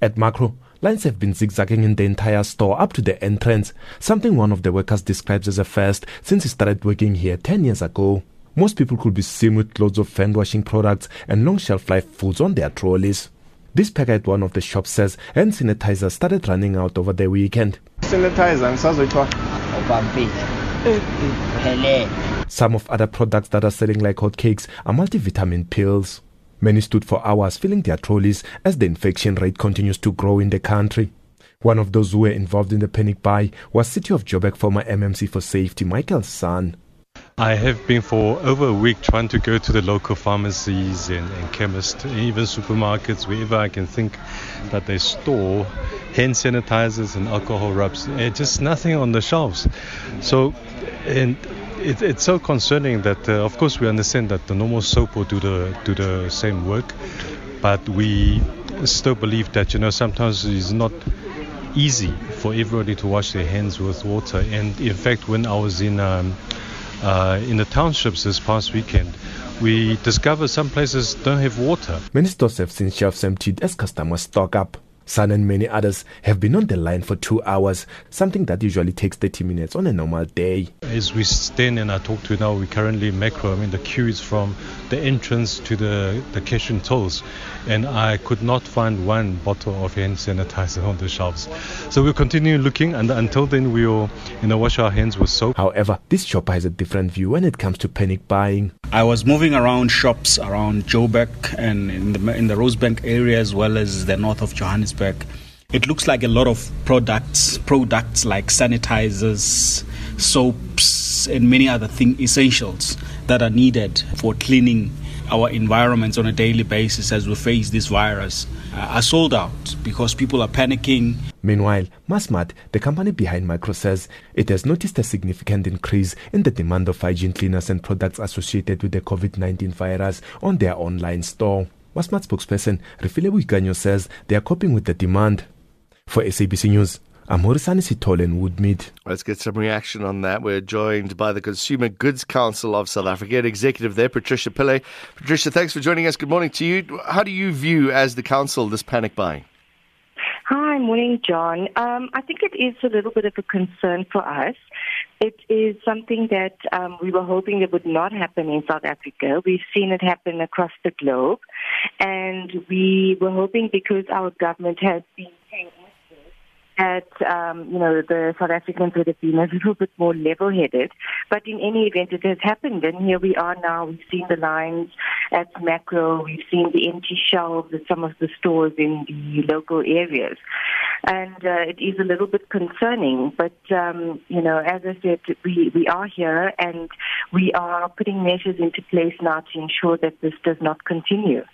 At Makro, lines have been zigzagging in the entire store up to the entrance, something one of the workers describes as a first since he started working here 10 years ago. Most people could be seen with loads of hand washing products and long shelf life foods on their trolleys. This packer at one of the shops says hand sanitizer started running out over the weekend. Sanitizer Some of other products that are selling like hotcakes are multivitamin pills. Many stood for hours filling their trolleys as the infection rate continues to grow in the country. One of those who were involved in the panic buy was City of Joburg former MMC for Safety, Michael Sun. I have been for over a week trying to go to the local pharmacies and, and chemists, even supermarkets, wherever I can think that they store hand sanitizers and alcohol rubs. And eh, just nothing on the shelves. So, and it, it's so concerning that, uh, of course, we understand that the normal soap will do the do the same work, but we still believe that you know sometimes it's not easy for everybody to wash their hands with water. And in fact, when I was in um, uh, in the townships this past weekend, we discovered some places don't have water. Many stores have seen shelves emptied as customers stock up. Sun and many others have been on the line for two hours, something that usually takes 30 minutes on a normal day. As we stand and I talk to you now, we currently Makro. I mean, the queue is from the entrance to the, the cash and tolls, and I could not find one bottle of hand sanitizer on the shelves. So we'll continue looking, and until then, we'll you know, wash our hands with soap. However, this shopper has a different view when it comes to panic buying. I was moving around shops around Joburg and in the, in the Rosebank area as well as the north of Johannesburg. It looks like a lot of products, products like sanitizers, soaps, and many other thing essentials that are needed for cleaning our environments on a daily basis as we face this virus uh, are sold out because people are panicking. Meanwhile, Massmart, the company behind Makro, says it has noticed a significant increase in the demand of hygiene cleaners and products associated with the COVID 19 virus on their online store. Massmart spokesperson Refile Boikanyo says they are coping with the demand. For SABC News, I'm Horisani Sitole in Woodmead. Let's get some reaction on that. We're joined by the Consumer Goods Council of South Africa, executive there, Patricia Pillay. Patricia, thanks for joining us. Good morning to you. How do you view, as the council, this panic buying? Hi, morning, John. Um, I think it is a little bit of a concern for us. It is something that um, we were hoping it would not happen in South Africa. We've seen it happen across the globe, and we were hoping because our government has been that um, you know the South Africans would have been a little bit more level-headed. But in any event, it has happened, and here we are now. We've seen the lines at Makro, we've seen the empty shelves at some of the stores in the local areas, and uh, it is a little bit concerning. But um, you know, as I said, we we are here, and we are putting measures into place now to ensure that this does not continue.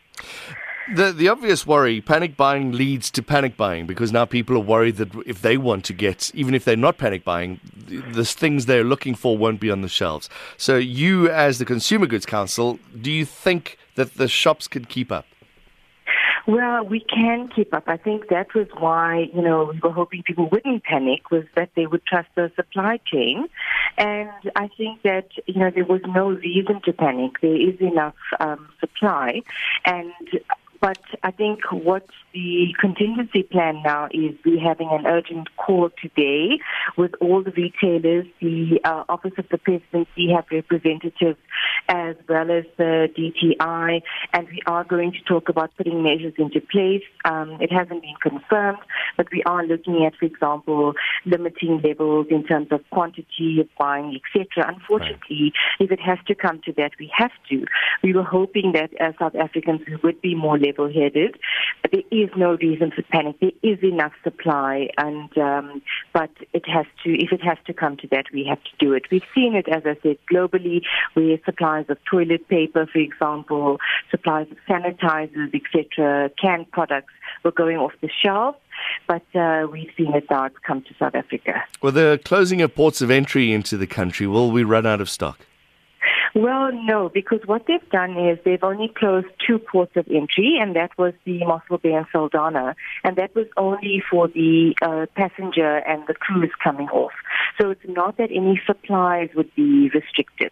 The the obvious worry, panic buying leads to panic buying because now people are worried that if they want to get, even if they're not panic buying, the things they're looking for won't be on the shelves. So, you as the Consumer Goods Council, do you think that the shops can keep up? Well, we can keep up. I think that was why, you know, we were hoping people wouldn't panic was that they would trust the supply chain. And I think that, you know, there was no reason to panic. There is enough um, supply. And but I think what the contingency plan now is we're having an urgent call today with all the retailers. The uh, Office of the Presidency have representatives as well as the DTI, and we are going to talk about putting measures into place. Um, it hasn't been confirmed, but we are looking at, for example, limiting levels in terms of quantity of buying, etc. Unfortunately, right. if it has to come to that, we have to. We were hoping that as South Africans we would be more level headed. There is no reason for panic. There is enough supply, and um, but it has to. If it has to come to that, we have to do it. We've seen it, as I said, globally, where supplies of toilet paper, for example, supplies of sanitizers, etc., canned products were going off the shelves but uh, we've seen it now come to South Africa. Well, the closing of ports of entry into the country, will we run out of stock? Well, no, because what they've done is they've only closed two ports of entry, and that was the Mossel Bay and Saldanha, and that was only for the uh, passenger and the cruise coming off. So it's not that any supplies would be restricted.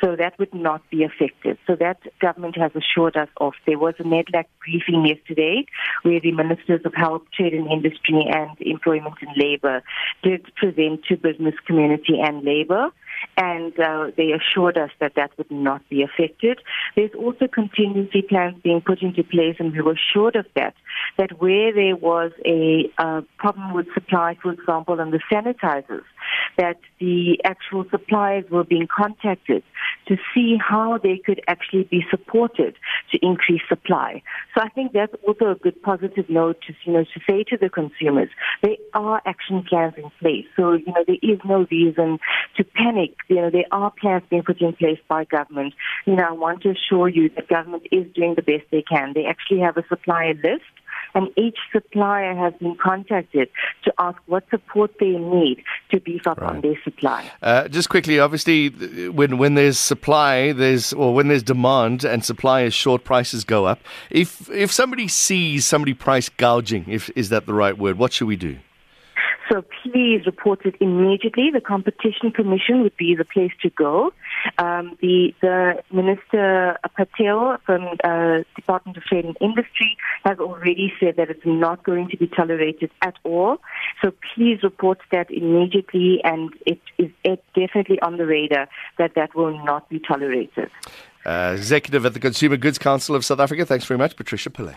So that would not be affected. So that government has assured us of. There was a NEDLAC briefing yesterday where the ministers of health, trade and industry and employment and labor did present to business community and labor and uh, they assured us that that would not be affected. There's also contingency plans being put into place, and we were assured of that. That where there was a uh, problem with supply, for example, on the sanitizers, that the actual suppliers were being contacted to see how they could actually be supported to increase supply. So I think that's also a good positive note to you know to say to the consumers there are action plans in place. So you know there is no reason to panic. You know there are plans being put in place by government. You know I want to assure you that government is doing the best they can. They actually have a supplier list and each supplier has been contacted to ask what support they need to beef up right. on their supply. Uh, just quickly, obviously, when when there's supply, there's or when there's demand and supply is short, prices go up. If if somebody sees somebody price gouging, if is that the right word, what should we do? So please report it immediately. The Competition Commission would be the place to go. Um, the, the Minister Patel from uh, Department of Trade and Industry has already said that it's not going to be tolerated at all. So please report that immediately, and it is definitely on the radar that that will not be tolerated. Uh, Executive at the Consumer Goods Council of South Africa. Thanks very much, Patricia Pillay.